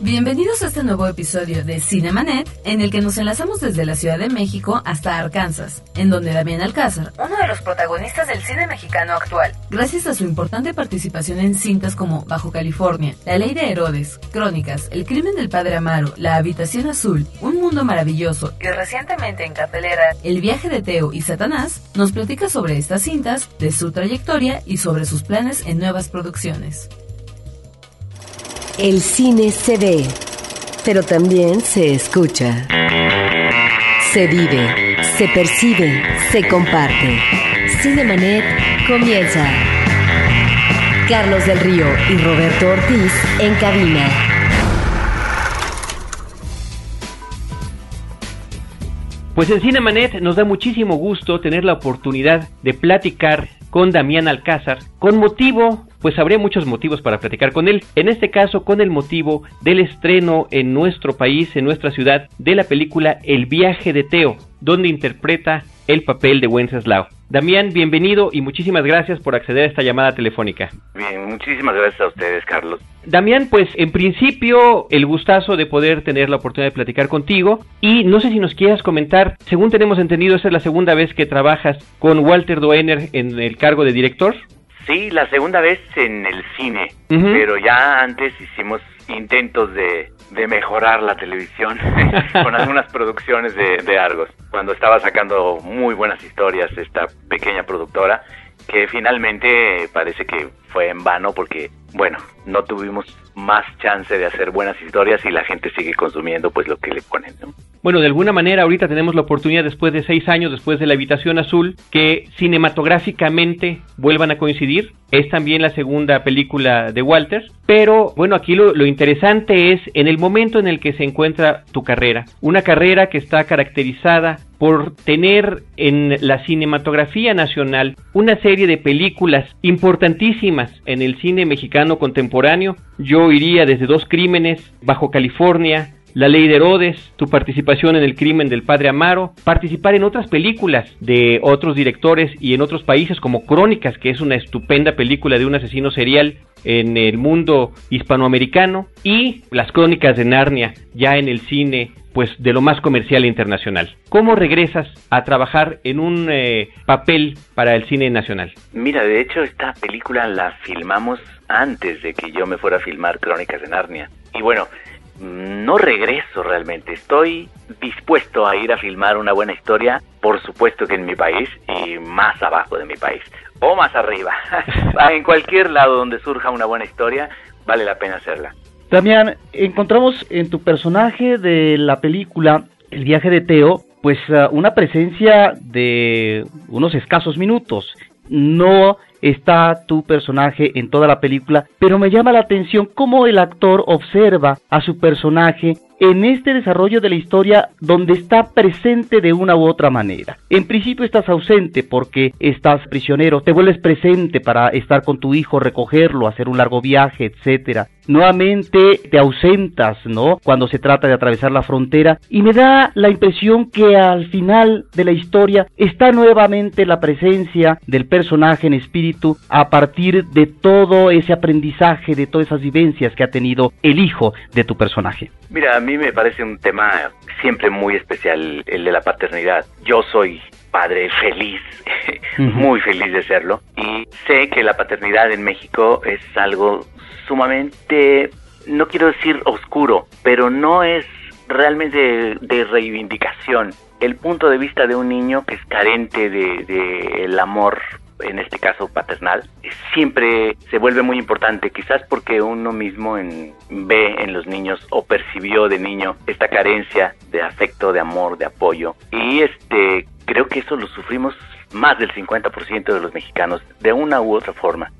Bienvenidos a este nuevo episodio de Cinemanet, en el que nos enlazamos desde la Ciudad de México hasta Arkansas, en donde Damián Alcázar, uno de los protagonistas del cine mexicano actual, gracias a su importante participación en cintas como Bajo California, La Ley de Herodes, Crónicas, El Crimen del Padre Amaro, La Habitación Azul, Un Mundo Maravilloso y recientemente en cartelera El Viaje de Teo y Satanás, nos platica sobre estas cintas, de su trayectoria y sobre sus planes en nuevas producciones. El cine se ve, pero también se escucha. Se vive, se percibe, se comparte. Cinemanet comienza. Carlos del Río y Roberto Ortiz en cabina. Pues en Cinemanet nos da muchísimo gusto tener la oportunidad de platicar con Damián Alcázar con motivo pues habría muchos motivos para platicar con él. En este caso, con el motivo del estreno en nuestro país, en nuestra ciudad, de la película El viaje de Teo, donde interpreta el papel de Wenceslao. Damián, bienvenido y muchísimas gracias por acceder a esta llamada telefónica. Bien, muchísimas gracias a ustedes, Carlos. Damián, pues en principio el gustazo de poder tener la oportunidad de platicar contigo y no sé si nos quieras comentar, según tenemos entendido, esta es la segunda vez que trabajas con Walter Doener en el cargo de director. Sí, la segunda vez en el cine, pero ya antes hicimos intentos de, de mejorar la televisión con algunas producciones de, de Argos, cuando estaba sacando muy buenas historias esta pequeña productora, que finalmente parece que fue en vano porque, bueno, no tuvimos más chance de hacer buenas historias y la gente sigue consumiendo pues lo que le ponen, ¿no? Bueno, de alguna manera ahorita tenemos la oportunidad después de seis años, después de La Habitación Azul, que cinematográficamente vuelvan a coincidir. Es también la segunda película de Walter. Pero bueno, aquí lo, lo interesante es en el momento en el que se encuentra tu carrera. Una carrera que está caracterizada por tener en la cinematografía nacional una serie de películas importantísimas en el cine mexicano contemporáneo. Yo iría desde Dos Crímenes, Bajo California, la ley de Herodes, tu participación en el crimen del padre Amaro, participar en otras películas de otros directores y en otros países como Crónicas, que es una estupenda película de un asesino serial en el mundo hispanoamericano, y las Crónicas de Narnia, ya en el cine pues de lo más comercial e internacional. ¿Cómo regresas a trabajar en un eh, papel para el cine nacional? Mira, de hecho esta película la filmamos antes de que yo me fuera a filmar Crónicas de Narnia. Y bueno, no regreso realmente. Estoy dispuesto a ir a filmar una buena historia, por supuesto que en mi país y más abajo de mi país, o más arriba. en cualquier lado donde surja una buena historia, vale la pena hacerla. Damián, encontramos en tu personaje de la película El viaje de Teo, pues uh, una presencia de unos escasos minutos. No está tu personaje en toda la película, pero me llama la atención cómo el actor observa a su personaje en este desarrollo de la historia donde está presente de una u otra manera. En principio estás ausente porque estás prisionero, te vuelves presente para estar con tu hijo, recogerlo, hacer un largo viaje, etcétera. Nuevamente te ausentas, ¿no? Cuando se trata de atravesar la frontera y me da la impresión que al final de la historia está nuevamente la presencia del personaje en espíritu a partir de todo ese aprendizaje, de todas esas vivencias que ha tenido el hijo de tu personaje. Mira, a mí me parece un tema siempre muy especial, el de la paternidad. Yo soy padre feliz, muy feliz de serlo, y sé que la paternidad en México es algo sumamente, no quiero decir oscuro, pero no es realmente de, de reivindicación. El punto de vista de un niño que es carente de, de el amor en este caso paternal, siempre se vuelve muy importante, quizás porque uno mismo en, ve en los niños o percibió de niño esta carencia de afecto, de amor, de apoyo. Y este creo que eso lo sufrimos más del 50% de los mexicanos de una u otra forma.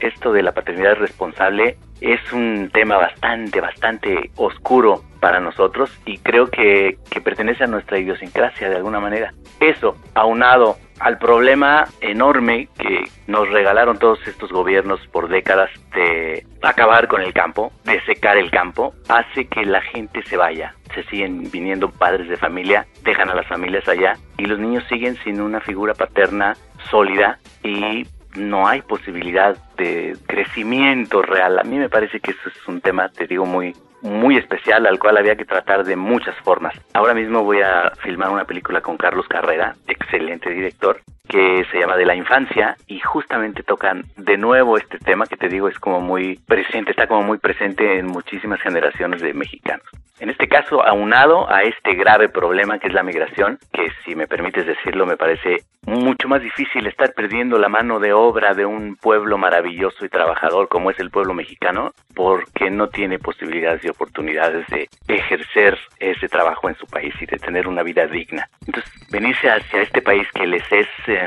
Esto de la paternidad responsable es un tema bastante, bastante oscuro para nosotros y creo que, que pertenece a nuestra idiosincrasia de alguna manera. Eso, aunado al problema enorme que nos regalaron todos estos gobiernos por décadas de acabar con el campo, de secar el campo, hace que la gente se vaya. Se siguen viniendo padres de familia, dejan a las familias allá y los niños siguen sin una figura paterna sólida y no hay posibilidad de crecimiento real. A mí me parece que eso es un tema, te digo, muy muy especial al cual había que tratar de muchas formas. Ahora mismo voy a filmar una película con Carlos Carrera, excelente director, que se llama De la infancia y justamente tocan de nuevo este tema que te digo es como muy presente, está como muy presente en muchísimas generaciones de mexicanos. En este caso, aunado a este grave problema que es la migración, que si me permites decirlo, me parece mucho más difícil estar perdiendo la mano de obra de un pueblo maravilloso y trabajador como es el pueblo mexicano, porque no tiene posibilidades y oportunidades de ejercer ese trabajo en su país y de tener una vida digna. Entonces, venirse hacia este país que les es, em,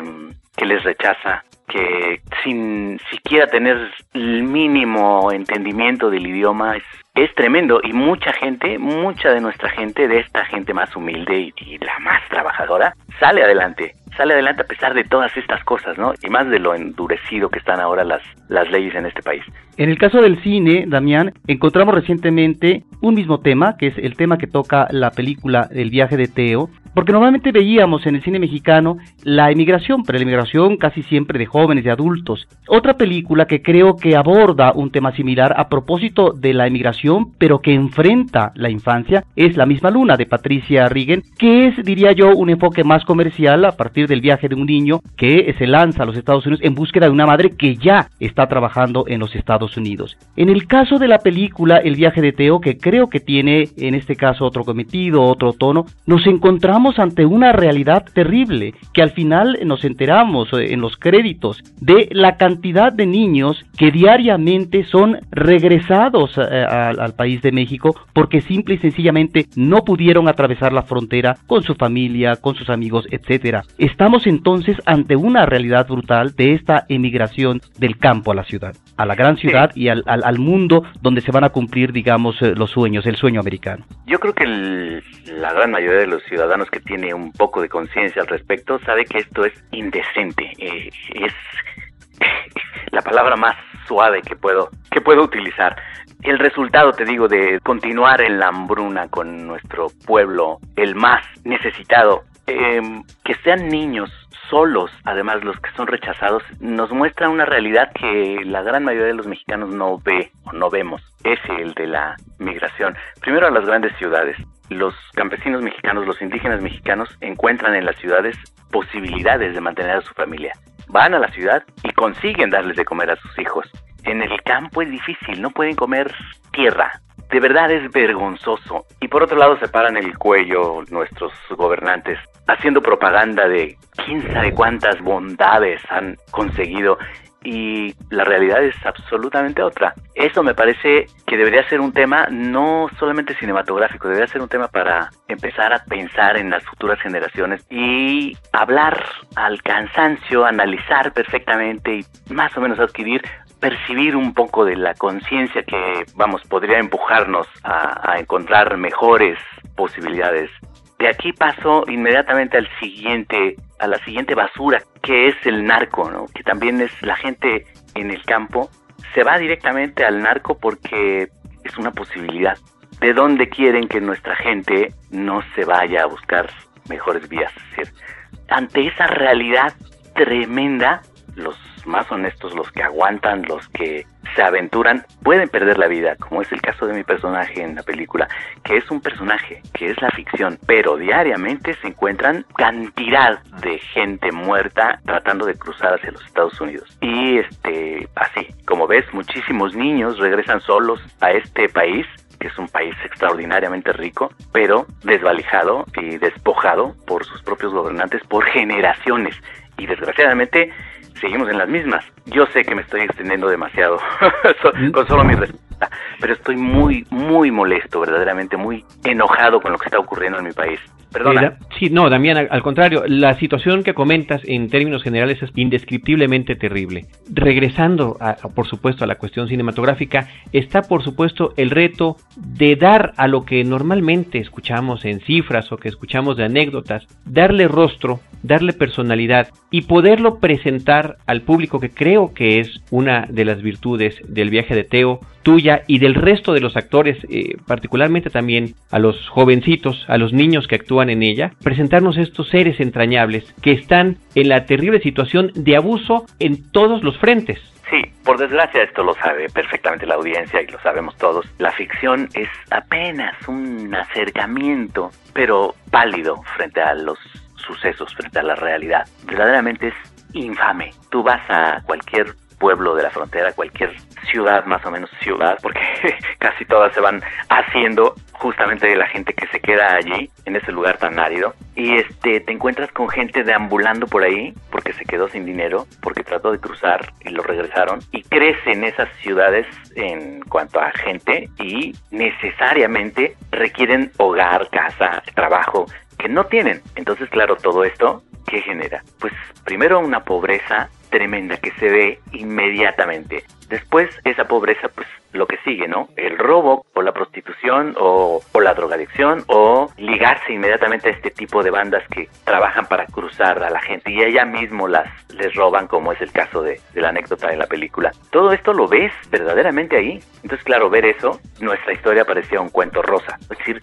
que les rechaza, que sin siquiera tener el mínimo entendimiento del idioma es, es tremendo. Y mucha gente, mucha de nuestra gente, de esta gente más humilde y la más trabajadora, sale adelante sale adelante a pesar de todas estas cosas, ¿no? Y más de lo endurecido que están ahora las, las leyes en este país. En el caso del cine, Damián, encontramos recientemente un mismo tema, que es el tema que toca la película El viaje de Teo, porque normalmente veíamos en el cine mexicano la emigración, pero la emigración casi siempre de jóvenes, de adultos. Otra película que creo que aborda un tema similar a propósito de la emigración, pero que enfrenta la infancia, es La misma luna de Patricia Rigen, que es, diría yo, un enfoque más comercial a partir del viaje de un niño que se lanza a los Estados Unidos en búsqueda de una madre que ya está trabajando en los Estados Unidos. En el caso de la película El viaje de Teo, que creo que tiene en este caso otro cometido, otro tono, nos encontramos ante una realidad terrible, que al final nos enteramos eh, en los créditos de la cantidad de niños que diariamente son regresados eh, al, país de México porque simple y sencillamente no pudieron atravesar la frontera con su familia, con sus amigos, etcétera. Estamos entonces ante una realidad brutal de esta emigración del campo a la ciudad, a la gran ciudad y al, al, mundo donde se van a cumplir, digamos, eh, los sueños, el sueño americano. Yo creo que la gran mayoría de los ciudadanos que tiene un poco de conciencia al respecto sabe que esto es indecente. Eh, es la palabra más suave que puedo que puedo utilizar. El resultado, te digo, de continuar en la hambruna con nuestro pueblo, el más necesitado, em, que sean niños solos, además los que son rechazados, nos muestra una realidad que la gran mayoría de los mexicanos no ve o no vemos. Es el de la migración. Primero a las grandes ciudades los campesinos mexicanos, los indígenas mexicanos encuentran en las ciudades posibilidades de mantener a su familia. Van a la ciudad y consiguen darles de comer a sus hijos. En el campo es difícil, no pueden comer tierra. De verdad es vergonzoso. Y por otro lado se paran el cuello nuestros gobernantes haciendo propaganda de quién sabe cuántas bondades han conseguido y la realidad es absolutamente otra. Eso me parece que debería ser un tema no solamente cinematográfico, debería ser un tema para empezar a pensar en las futuras generaciones y hablar al cansancio, analizar perfectamente y más o menos adquirir percibir un poco de la conciencia que, vamos, podría empujarnos a, encontrar mejores posibilidades de aquí paso inmediatamente al siguiente, a la siguiente basura, que es el narco, ¿no? Que también es la gente en el campo se va directamente al narco porque es una posibilidad. ¿De dónde quieren que nuestra gente no se vaya a buscar mejores vías? Es decir, ante esa realidad tremenda, los más honestos, los que aguantan, los que se aventuran, pueden perder la vida, como es el caso de mi personaje en la película, que es un personaje, que es la ficción, pero diariamente se encuentran cantidad de gente muerta tratando de cruzar hacia los Estados Unidos. Y este, así, como ves, muchísimos niños regresan solos a este país que es un país extraordinariamente rico, pero desvalijado y despojado por sus propios gobernantes por generaciones. Y desgraciadamente seguimos en las mismas. Yo sé que me estoy extendiendo demasiado con solo mi respuesta, pero estoy muy, muy molesto, verdaderamente muy enojado con lo que está ocurriendo en mi país. Perdona. Sí, no, Damián, al, contrario, la situación que comentas en términos generales es indescriptiblemente terrible. Regresando, a, por supuesto, a la cuestión cinematográfica, está, por supuesto, el reto de dar a lo que normalmente escuchamos en cifras o que escuchamos de anécdotas, darle rostro, darle personalidad y poderlo presentar al público que creo que es una de las virtudes del viaje de Teo, tuya y del resto de los actores, eh, particularmente también a los jovencitos, a los niños que actúan en ella, presentarnos estos seres entrañables que están en la terrible situación de abuso en todos los frentes. Sí, por desgracia esto lo sabe perfectamente la audiencia y lo sabemos todos. La ficción es apenas un acercamiento, pero pálido frente a los sucesos, frente a la realidad. Verdaderamente es infame. Tú vas a cualquier pueblo de la frontera, cualquier ciudad, más o menos ciudad, porque casi todas se van haciendo justamente de la gente que se queda allí, en ese lugar tan árido, y este te encuentras con gente deambulando por ahí, porque se quedó sin dinero, porque trató de cruzar y lo regresaron, y crece en esas ciudades en cuanto a gente y necesariamente requieren hogar, casa, trabajo, que no tienen. Entonces, claro, todo esto, ¿qué genera? Pues primero una pobreza tremenda que se ve inmediatamente. Después esa pobreza, pues lo que sigue, ¿no? El robo o la prostitución o, la drogadicción o ligarse inmediatamente a este tipo de bandas que trabajan para cruzar a la gente y ella mismo las les roban, como es el caso de, de la anécdota de la película. Todo esto lo ves verdaderamente ahí. Entonces, claro, ver eso, nuestra historia parecía un cuento rosa. Es decir,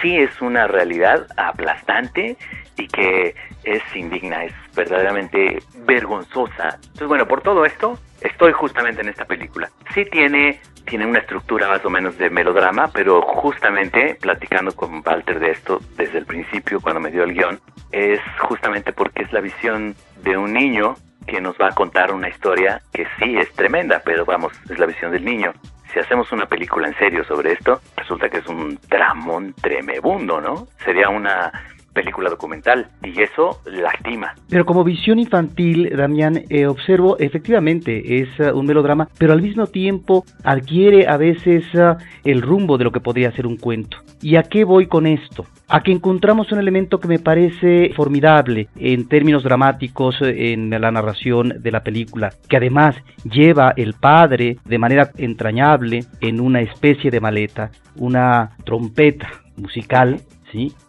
sí es una realidad aplastante y que es indigna, es verdaderamente vergonzosa. Entonces, bueno, por todo esto, estoy justamente en esta película. Sí tiene, tiene una estructura más o menos de melodrama, pero justamente platicando con Walter de esto desde el principio, cuando me dio el guion, es justamente porque es la visión de un niño que nos va a contar una historia que sí es tremenda, pero vamos, es la visión del niño si hacemos una película en serio sobre esto, resulta que es un dramón tremebundo, ¿no? Sería una película documental y eso lastima. Pero como visión infantil, Damián, eh, observo efectivamente es uh, un melodrama, pero al mismo tiempo adquiere a veces uh, el rumbo de lo que podría ser un cuento. ¿Y a qué voy con esto? A que encontramos un elemento que me parece formidable en términos dramáticos en la narración de la película, que además lleva el padre de manera entrañable en una especie de maleta, una trompeta musical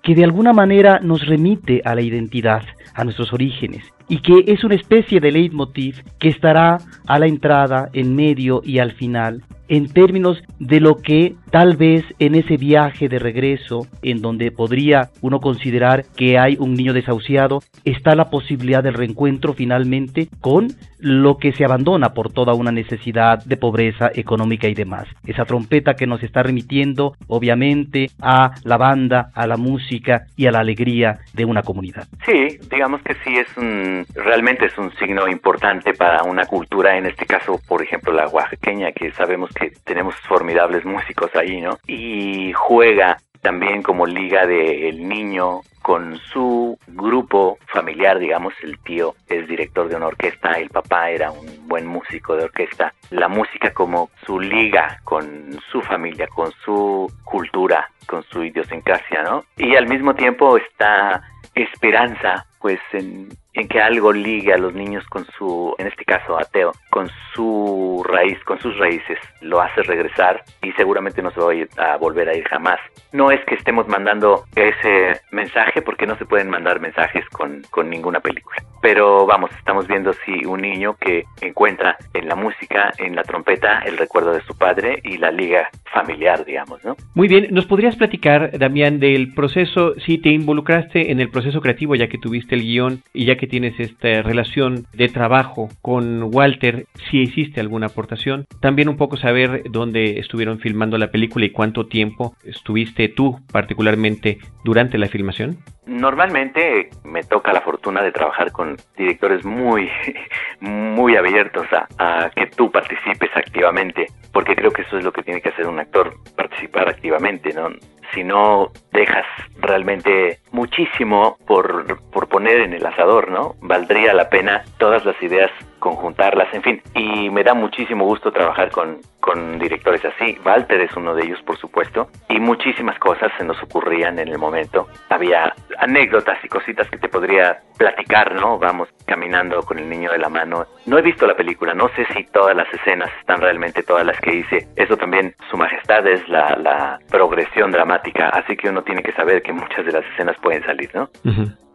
que de alguna manera nos remite a la identidad, a nuestros orígenes, y que es una especie de leitmotiv que estará a la entrada, en medio y al final, en términos de lo que tal vez en ese viaje de regreso, en donde podría uno considerar que hay un niño desahuciado, está la posibilidad del reencuentro finalmente con lo que se abandona por toda una necesidad de pobreza económica y demás. Esa trompeta que nos está remitiendo obviamente a la banda, a la música y a la alegría de una comunidad. Sí, digamos que sí es un, realmente es un signo importante para una cultura, en este caso, por ejemplo, la oaxaqueña, que sabemos que tenemos formidables músicos ahí, ¿no? Y juega también como liga del niño con su grupo familiar, digamos, el tío es director de una orquesta, el papá era un buen músico de orquesta, la música como su liga con su familia, con su cultura, con su idiosincrasia, ¿no? Y al mismo tiempo está esperanza, pues en, en que algo ligue a los niños con su, en este caso ateo, con su raíz, con sus raíces, lo hace regresar y seguramente no se va a, volver a ir jamás. No es que estemos mandando ese mensaje porque no se pueden mandar mensajes con, con ninguna película. Pero vamos, estamos viendo si un niño que encuentra en la música, en la trompeta, el recuerdo de su padre y la liga familiar, digamos, ¿no? Muy bien, ¿nos podrías platicar, Damián, del proceso, si te involucraste en el proceso creativo ya que tuviste el guion y ya que tienes esta relación de trabajo con Walter, si hiciste alguna aportación. También un poco saber dónde estuvieron filmando la película y cuánto tiempo estuviste tú particularmente durante la filmación. Normalmente me toca la fortuna de trabajar con directores muy, muy abiertos a, que tú participes activamente, porque creo que eso es lo que tiene que hacer un actor, participar activamente, ¿no? Si no dejas realmente muchísimo por, por poner en el asador, ¿no? Valdría la pena todas las ideas conjuntarlas, en fin. Y me da muchísimo gusto trabajar con, con directores así. Walter es uno de ellos, por supuesto. Y muchísimas cosas se nos ocurrían en el momento. Había anécdotas y cositas que te podría platicar, ¿no? Vamos caminando con el niño de la mano. No he visto la película, no sé si todas las escenas están realmente todas las que hice. Eso también, su majestad es la, la progresión dramática, así que uno tiene que saber que muchas de las escenas pueden salir, ¿no?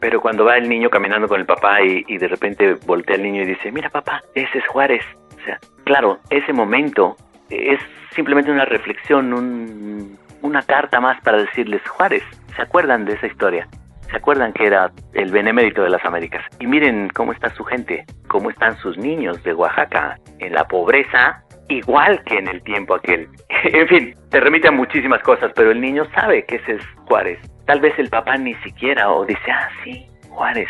Pero cuando va el niño caminando con el papá y, de repente voltea el niño y dice, mira papá, ese es Juárez. O sea, claro, ese momento es simplemente una reflexión, un, una carta más para decirles Juárez. ¿Se acuerdan de esa historia? ¿Se acuerdan que era el benemérito de las Américas? Y miren cómo está su gente, cómo están sus niños de Oaxaca, en la pobreza, igual que en el tiempo aquel. en fin, te remite a muchísimas cosas, pero el niño sabe que ese es Juárez. Tal vez el papá ni siquiera, o dice, ah, sí, Juárez.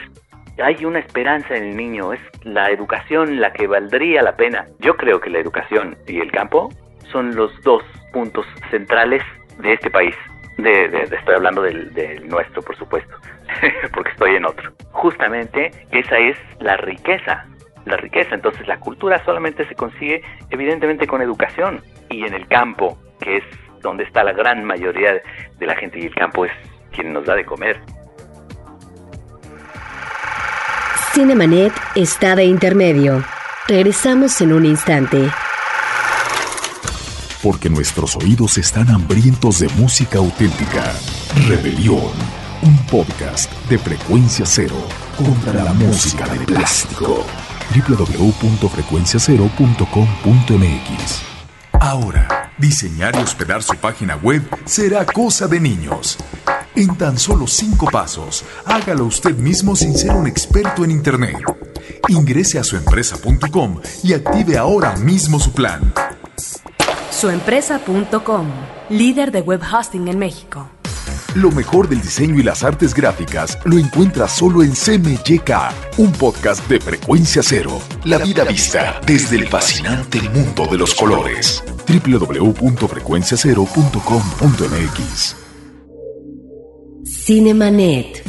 Hay una esperanza en el niño, es la educación la que valdría la pena. Yo creo que la educación y el campo son los dos puntos centrales de este país. De, estoy hablando del, del nuestro, por supuesto, porque estoy en otro. Justamente esa es la riqueza la riqueza. Entonces la cultura solamente se consigue evidentemente con educación y en el campo, que es donde está la gran mayoría de la gente y el campo es quien nos da de comer. Cinemanet está de intermedio. Regresamos en un instante. Porque nuestros oídos están hambrientos de música auténtica. Rebelión, un podcast de frecuencia cero contra la música de plástico www.frecuenciacero.com.mx. Ahora, diseñar y hospedar su página web será cosa de niños. En tan solo cinco pasos, hágalo usted mismo sin ser un experto en Internet. Ingrese a suempresa.com y active ahora mismo su plan. Suempresa.com, líder de web hosting en México. Lo mejor del diseño y las artes gráficas lo encuentras solo en CMYK, un podcast de frecuencia cero. La vida vista desde el fascinante mundo de los colores. www.frecuenciacero.com.mx Cinemanet.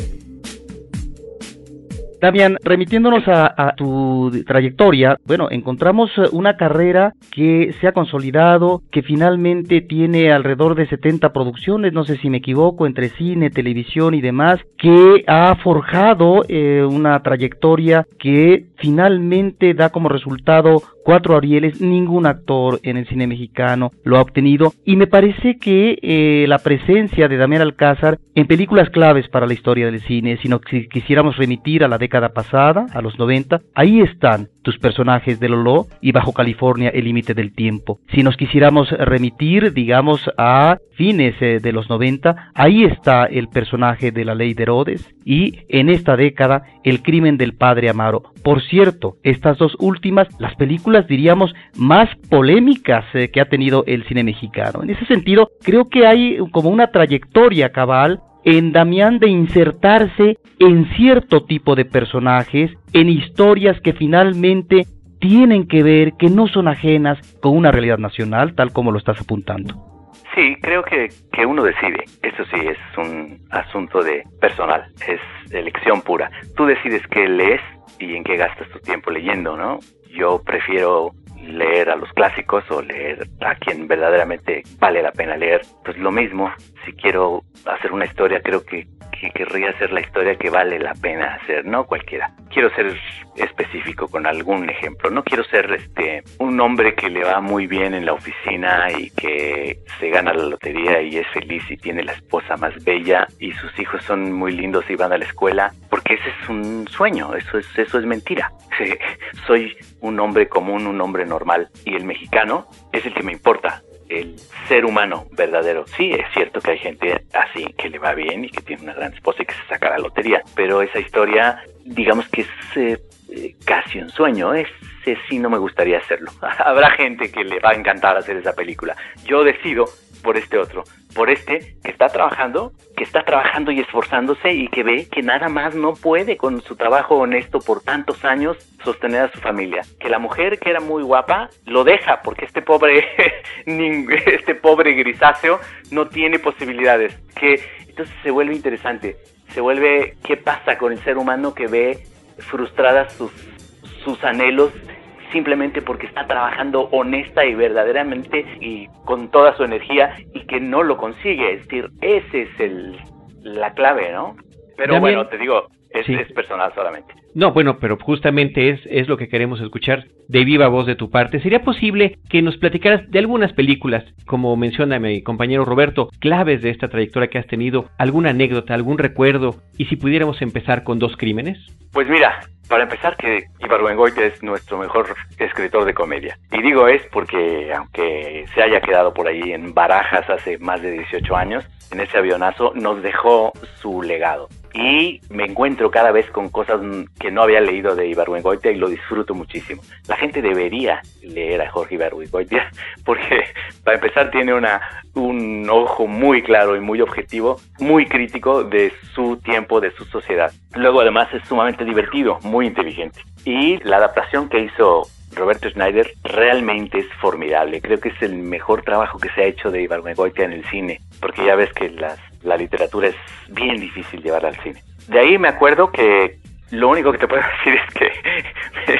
Damián, remitiéndonos a, tu trayectoria, bueno, encontramos eh, una carrera que se ha consolidado, que finalmente tiene alrededor de 70 producciones, no sé si me equivoco, entre cine, televisión y demás, que ha forjado eh, una trayectoria que finalmente da como resultado cuatro Arieles, ningún actor en el cine mexicano lo ha obtenido y me parece que eh, la presencia de Damián Alcázar en películas claves para la historia del cine, sino que si quisiéramos remitir a la década pasada, a los 90, ahí están tus personajes de Lolo y Bajo California El Límite del Tiempo. Si nos quisiéramos remitir, digamos, a fines eh, de los 90, ahí está el personaje de la ley de Herodes y en esta década El crimen del padre Amaro. Por cierto, estas dos últimas, las películas diríamos más polémicas eh, que ha tenido el cine mexicano. En ese sentido, creo que hay como una trayectoria cabal en Damián de insertarse en cierto tipo de personajes, en historias que finalmente tienen que ver, que no son ajenas con una realidad nacional, tal como lo estás apuntando. Sí, creo que, que uno decide. Eso sí, es un asunto de personal, es elección pura. Tú decides qué lees y en qué gastas tu tiempo leyendo, ¿no? Yo prefiero leer a los clásicos o leer a quien verdaderamente vale la pena leer. Pues lo mismo, si quiero hacer una historia, creo que, que querría hacer la historia que vale la pena hacer, no cualquiera. Quiero ser específico con algún ejemplo. No quiero ser este un hombre que le va muy bien en la oficina y que se gana la lotería y es feliz y tiene la esposa más bella y sus hijos son muy lindos y van a la escuela, porque ese es un sueño, eso es eso es mentira. Soy un hombre común, un hombre normal y el mexicano es el que me importa el ser humano verdadero. Sí, es cierto que hay gente así que le va bien y que tiene una gran esposa y que se saca la lotería, pero esa historia, digamos que es eh, casi un sueño. Ese sí no me gustaría hacerlo. Habrá gente que le va a encantar hacer esa película. Yo decido por este otro, por este que está trabajando, que está trabajando y esforzándose y que ve que nada más no puede con su trabajo honesto por tantos años sostener a su familia. Que la mujer que era muy guapa lo deja porque este pobre, este pobre grisáceo no tiene posibilidades. Que entonces se vuelve interesante, se vuelve qué pasa con el ser humano que ve frustradas sus, sus anhelos simplemente porque está trabajando honesta y verdaderamente y con toda su energía y que no lo consigue. Es decir, ese es el, la clave, ¿no? Pero bueno, te digo, es, es, personal solamente. No, bueno, pero justamente es, es lo que queremos escuchar de viva voz de tu parte. ¿Sería posible que nos platicaras de algunas películas, como menciona mi compañero Roberto, claves de esta trayectoria que has tenido, alguna anécdota, algún recuerdo, y si pudiéramos empezar con dos crímenes? Pues mira, para empezar, que Ibargüengoitia es nuestro mejor escritor de comedia. Y digo es porque, aunque se haya quedado por ahí en barajas hace más de 18 años, en ese avionazo, nos dejó su legado y me encuentro cada vez con cosas que no había leído de Ibargüengoitia y lo disfruto muchísimo. La gente debería leer a Jorge Ibargüengoitia porque para empezar tiene una un ojo muy claro y muy objetivo, muy crítico de su tiempo, de su sociedad. Luego además es sumamente divertido, muy inteligente. Y la adaptación que hizo Roberto Schneider realmente es formidable. Creo que es el mejor trabajo que se ha hecho de Ibargüengoitia en el cine, porque ya ves que las la literatura es bien difícil llevarla al cine. De ahí me acuerdo que lo único que te puedo decir es que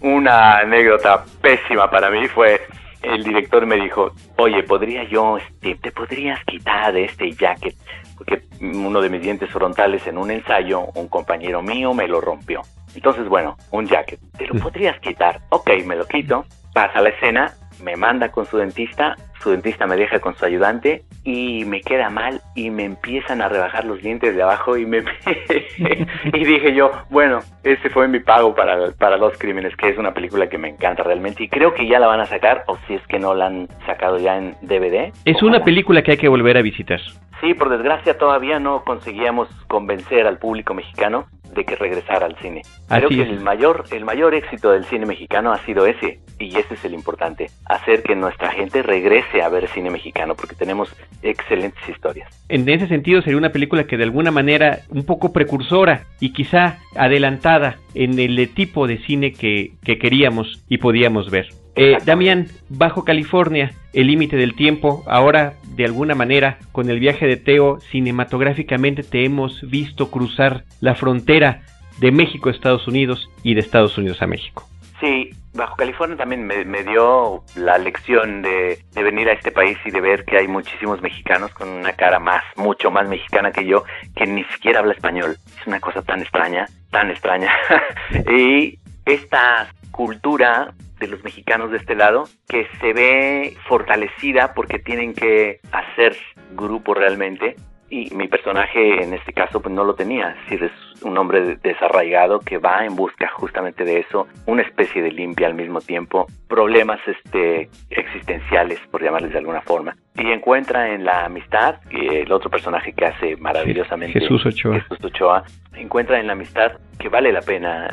una anécdota pésima para mí fue el director me dijo, oye, ¿podría yo, este, te podrías quitar de este jacket? Porque uno de mis dientes frontales en un ensayo, un compañero mío me lo rompió. Entonces, bueno, un jacket, ¿te lo podrías quitar? Ok, me lo quito, pasa la escena, me manda con su dentista, su dentista me deja con su ayudante y me queda mal y me empiezan a rebajar los dientes de abajo y me y dije yo, bueno, ese fue mi pago para, para Los Crímenes, que es una película que me encanta realmente y creo que ya la van a sacar o si es que no la han sacado ya en DVD. Es una película que hay que volver a visitar. Sí, por desgracia todavía no conseguíamos convencer al público mexicano de que regresara al cine. Creo que el mayor, el mayor éxito del cine mexicano ha sido ese, y ese es el importante, hacer que nuestra gente regrese a ver cine mexicano, porque tenemos excelentes historias. En ese sentido sería una película que de alguna manera un poco precursora y quizá adelantada en el tipo de cine que, que queríamos y podíamos ver. Eh, Damián, Bajo California, El Límite del Tiempo, ahora de alguna manera con el viaje de Teo cinematográficamente te hemos visto cruzar la frontera de México a Estados Unidos y de Estados Unidos a México. Sí, Bajo California también me, dio la lección de, de, venir a este país y de ver que hay muchísimos mexicanos con una cara más, mucho más mexicana que yo, que ni siquiera habla español. Es una cosa tan extraña, tan extraña. y esta cultura de los mexicanos de este lado que se ve fortalecida porque tienen que hacer grupo realmente y mi personaje en este caso pues no lo tenía, es decir, es un hombre desarraigado que va en busca justamente de eso, una especie de limpia al mismo tiempo, problemas este existenciales por llamarles de alguna forma. Y encuentra en la amistad el otro personaje que hace maravillosamente Jesús Ochoa. Jesús Ochoa encuentra en la amistad que vale la pena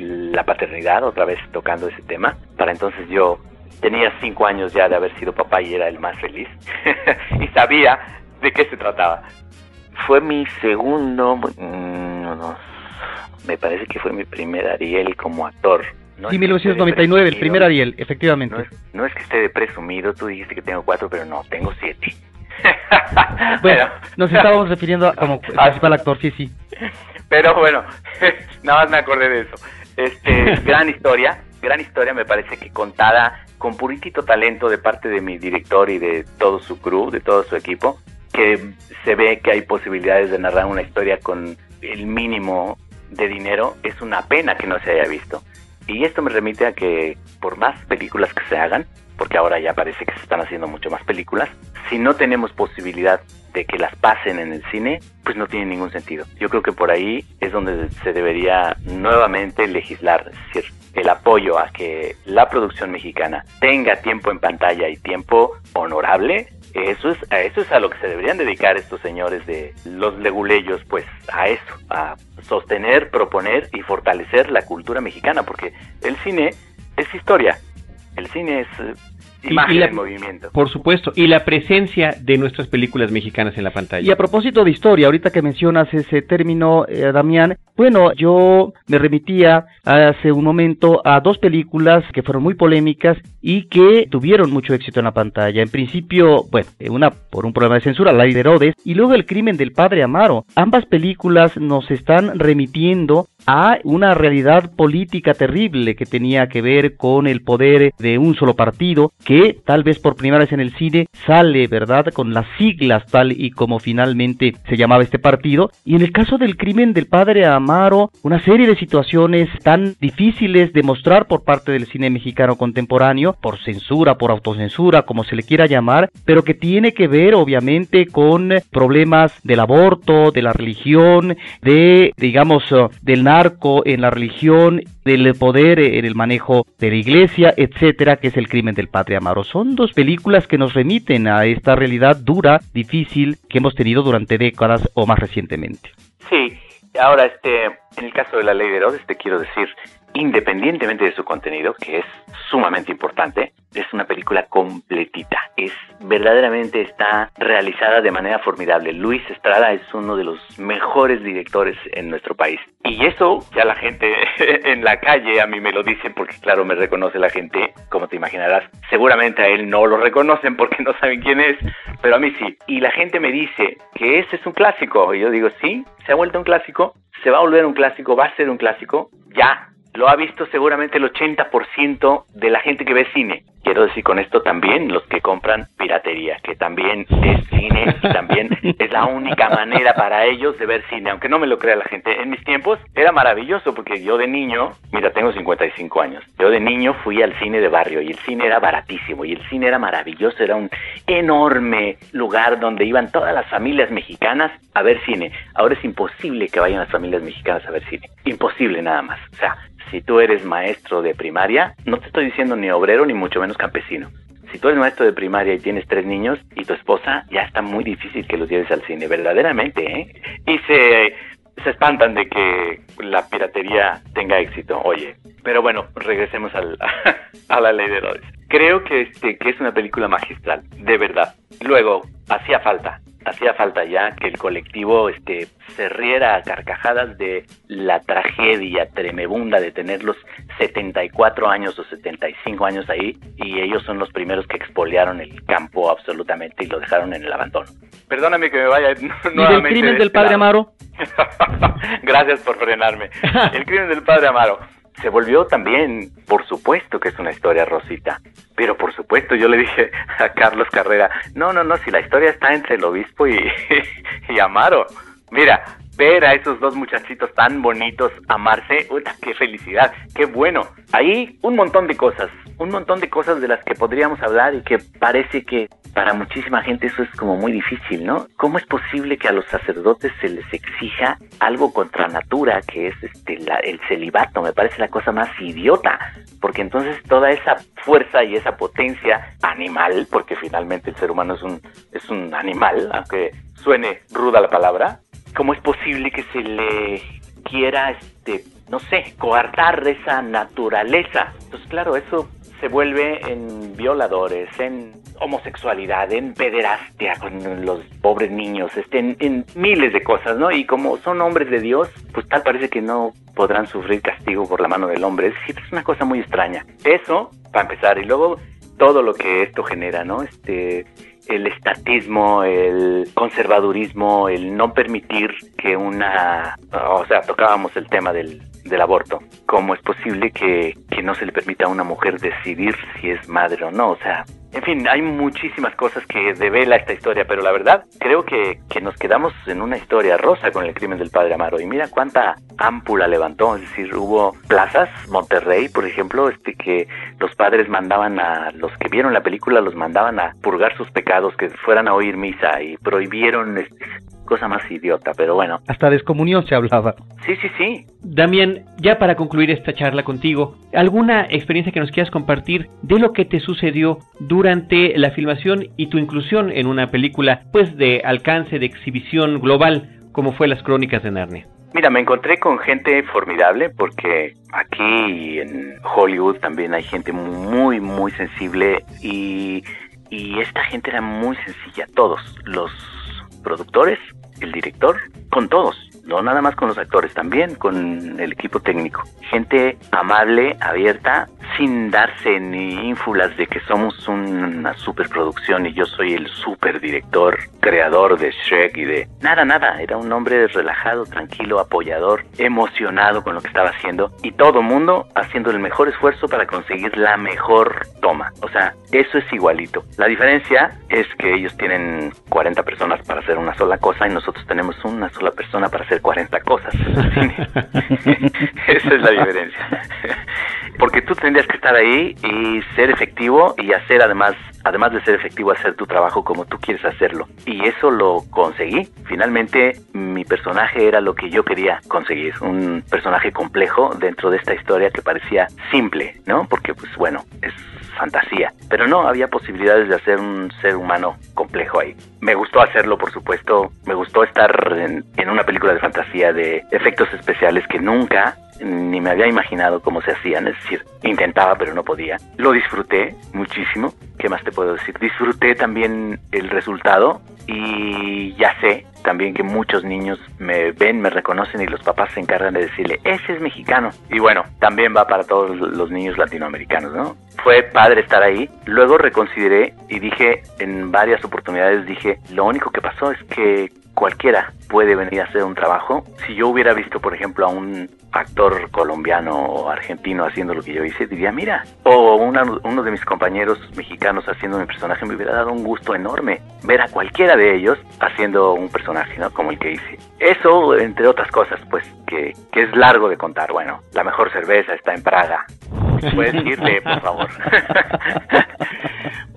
la paternidad otra vez tocando ese tema. Para entonces yo tenía cinco años ya de haber sido papá y era el más feliz. Y sabía de qué se trataba. Fue mi segundo, mm, me parece que fue mi primer Ariel como actor. sí, 1999, el primer Ariel, efectivamente. No es, que esté de presumido, tú dijiste que tengo cuatro, pero no, tengo siete. bueno, nos estábamos refiriendo a, como principal actor, sí, sí. Pero bueno, nada más me acordé de eso. Este, gran historia, gran historia me parece que contada con puritito talento de parte de mi director y de todo su crew, de todo su equipo que se ve que hay posibilidades de narrar una historia con el mínimo de dinero, es una pena que no se haya visto. Y esto me remite a que por más películas que se hagan, porque ahora ya parece que se están haciendo mucho más películas, si no tenemos posibilidad de que las pasen en el cine, pues no tiene ningún sentido. Yo creo que por ahí es donde se debería nuevamente legislar, es decir, el apoyo a que la producción mexicana tenga tiempo en pantalla y tiempo honorable eso es, a eso es a lo que se deberían dedicar estos señores de los leguleyos, pues a eso, a sostener, proponer y fortalecer la cultura mexicana, porque el cine es historia, el cine es eh, imagen en movimiento. Por supuesto, y la presencia de nuestras películas mexicanas en la pantalla. Y a propósito de historia, ahorita que mencionas ese término, eh, Damián, bueno, yo me remitía hace un momento a dos películas que fueron muy polémicas y que tuvieron mucho éxito en la pantalla. En principio, bueno, una por un problema de censura, La de Herodes, y luego El crimen del padre Amaro. Ambas películas nos están remitiendo a una realidad política terrible que tenía que ver con el poder de un solo partido, que tal vez por primera vez en el cine sale, ¿verdad?, con las siglas tal y como finalmente se llamaba este partido. Y en el caso del crimen del padre Amaro, una serie de situaciones tan difíciles de mostrar por parte del cine mexicano contemporáneo, por censura, por autocensura, como se le quiera llamar, pero que tiene que ver obviamente con problemas del aborto, de la religión, de, digamos, del narco en la religión, del poder en el manejo de la iglesia, etcétera, que es el crimen del padre Son dos películas que nos remiten a esta realidad dura, difícil, que hemos tenido durante décadas o más recientemente. Sí, ahora este, en el caso de la ley de Herodes te quiero decir, independientemente de su contenido, que es sumamente importante, es una película completita. Es verdaderamente está realizada de manera formidable. Luis Estrada es uno de los mejores directores en nuestro país. Y eso ya la gente en la calle a mí me lo dicen porque claro, me reconoce la gente, como te imaginarás. Seguramente a él no lo reconocen porque no saben quién es, pero a mí sí. Y la gente me dice que ese es un clásico. Y yo digo, sí, se ha vuelto un clásico, se va a volver un clásico, va a ser un clásico, ya, lo ha visto seguramente el 80% de la gente que ve cine. Quiero decir con esto también los que compran piratería, que también es cine y también es la única manera para ellos de ver cine, aunque no me lo crea la gente. En mis tiempos era maravilloso porque yo de niño, mira, tengo 55 años, yo de niño fui al cine de barrio y el cine era baratísimo y el cine era maravilloso, era un enorme lugar donde iban todas las familias mexicanas a ver cine. Ahora es imposible que vayan las familias mexicanas a ver cine, imposible nada más. O sea, si tú eres maestro de primaria, no te estoy diciendo ni obrero ni mucho menos campesino. Si tú eres maestro de primaria y tienes tres niños y tu esposa, ya está muy difícil que los lleves al cine, verdaderamente, ¿eh? Y se, se espantan de que la piratería tenga éxito, oye. Pero bueno, regresemos a la ley de Herodes. Creo que, este, que es una película magistral, de verdad. Luego, hacía falta, hacía falta ya que el colectivo este, se riera a carcajadas de la tragedia tremebunda de tenerlos 74 años o 75 años ahí y ellos son los primeros que expoliaron el campo absolutamente y lo dejaron en el abandono. Perdóname que me vaya nuevamente. ¿Y el crimen del este padre Amaro? Gracias por frenarme. El crimen del padre Amaro se volvió también, por supuesto que es una historia rosita, pero por supuesto yo le dije a Carlos Carrera, no, no, no, si la historia está entre el obispo y, y Amaro, mira, ver a esos dos muchachitos tan bonitos amarse, uy, qué felicidad, qué bueno. Ahí un montón de cosas, un montón de cosas de las que podríamos hablar y que parece que para muchísima gente eso es como muy difícil, ¿no? ¿Cómo es posible que a los sacerdotes se les exija algo contra natura, que es este el celibato? Me parece la cosa más idiota, porque entonces toda esa fuerza y esa potencia animal, porque finalmente el ser humano es un es un animal, aunque suene ruda la palabra, ¿Cómo es posible que se le quiera, este, no sé, coartar esa naturaleza? Entonces, claro, eso se vuelve en violadores, en homosexualidad, en pederastia con los pobres niños, este, en, miles de cosas, ¿no? Y como son hombres de Dios, pues tal parece que no podrán sufrir castigo por la mano del hombre. Es decir, es una cosa muy extraña. Eso, para empezar, y luego todo lo que esto genera, ¿no? Este, el estatismo, el conservadurismo, el no permitir que una, o sea, tocábamos el tema del, del aborto. ¿Cómo es posible que, que no se le permita a una mujer decidir si es madre o no? O sea, en fin, hay muchísimas cosas que devela esta historia, pero la verdad creo que, que, nos quedamos en una historia rosa con el crimen del padre Amaro. Y mira cuánta ámpula levantó, es decir, hubo plazas, Monterrey, por ejemplo, este que los padres mandaban a los que vieron la película, los mandaban a purgar sus pecados, que fueran a oír misa y prohibieron este, cosa más idiota, pero bueno. Hasta descomunión se hablaba. Sí, sí, sí. Damián, ya para concluir esta charla contigo, ¿alguna experiencia que nos quieras compartir de lo que te sucedió durante la filmación y tu inclusión en una película, pues de alcance, de exhibición global, como fue Las Crónicas de Narnia? Mira, me encontré con gente formidable porque aquí en Hollywood también hay gente muy, muy sensible y, y esta gente era muy sencilla, todos, los productores, el director, con todos, no nada más con los actores, también con el equipo técnico. Gente amable, abierta, sin darse ni ínfulas de que somos una superproducción y yo soy el superdirector, creador de Shrek y de nada, nada. Era un hombre relajado, tranquilo, apoyador, emocionado con lo que estaba haciendo y todo mundo haciendo el mejor esfuerzo para conseguir la mejor toma. O sea, eso es igualito. La diferencia es que ellos tienen 40 personas para hacer una sola cosa y nosotros tenemos una sola persona para hacer 40 cosas. Esa es la diferencia. Porque tú tendrías que estar ahí y ser efectivo y hacer además, además de ser efectivo, hacer tu trabajo como tú quieres hacerlo. Y eso lo conseguí. Finalmente mi personaje era lo que yo quería conseguir. Un personaje complejo dentro de esta historia que parecía simple, ¿no? Porque pues bueno, es fantasía. Pero no, había posibilidades de hacer un ser humano complejo ahí. Me gustó hacerlo, por supuesto. Me gustó estar en, en una película de fantasía de efectos especiales que nunca ni me había imaginado cómo se hacían, es decir, intentaba pero no podía. Lo disfruté muchísimo, ¿qué más te puedo decir? Disfruté también el resultado y ya sé también que muchos niños me ven, me reconocen y los papás se encargan de decirle, ese es mexicano. Y bueno, también va para todos los niños latinoamericanos, ¿no? Fue padre estar ahí. Luego reconsideré y dije, en varias oportunidades dije, lo único que pasó es que cualquiera puede venir a hacer un trabajo. Si yo hubiera visto, por ejemplo, a un actor colombiano o argentino haciendo lo que yo hice, diría, mira, o uno de mis compañeros mexicanos haciendo mi personaje me hubiera dado un gusto enorme ver a cualquiera de ellos haciendo un personaje, ¿no? Como el que hice. Eso, entre otras cosas, pues, que, que es largo de contar. Bueno, la mejor cerveza está en Praga. Puedes irte, por favor.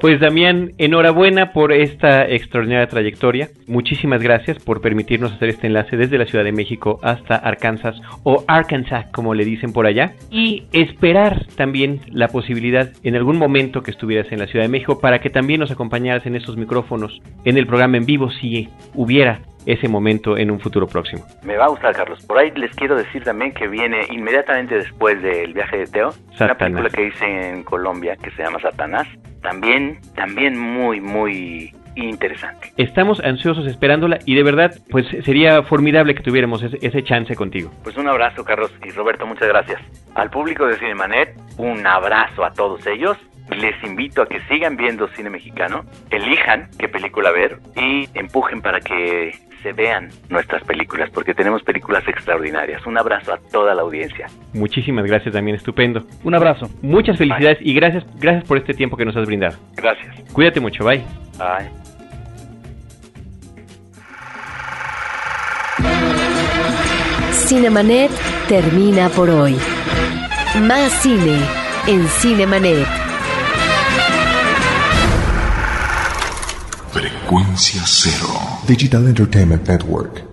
Pues Damián, enhorabuena por esta extraordinaria trayectoria. Muchísimas gracias por permitirnos hacer este enlace desde la Ciudad de México hasta Arkansas o Arkansas, como le dicen por allá. Y esperar también la posibilidad en algún momento que estuvieras en la Ciudad de México para que también nos acompañaras en estos micrófonos en el programa en vivo si hubiera ese momento en un futuro próximo. Me va a gustar, Carlos. Por ahí les quiero decir también que viene inmediatamente después del viaje de Teo, una película que hice en Colombia que se llama Satanás. También, también muy, muy interesante. Estamos ansiosos esperándola y de verdad, pues sería formidable que tuviéramos ese, ese, chance contigo. Pues un abrazo, Carlos y Roberto, muchas gracias. Al público de Cinemanet, un abrazo a todos ellos. Les invito a que sigan viendo cine mexicano, elijan qué película ver y empujen para que se vean nuestras películas, porque tenemos películas extraordinarias. Un abrazo a toda la audiencia. Muchísimas gracias también, estupendo. Un abrazo. Muchas felicidades y gracias, gracias por este tiempo que nos has brindado. Gracias. Cuídate mucho, bye. Bye. Cinemanet termina por hoy. Más cine en Cinemanet. Frecuencia Cero. Digital Entertainment Network.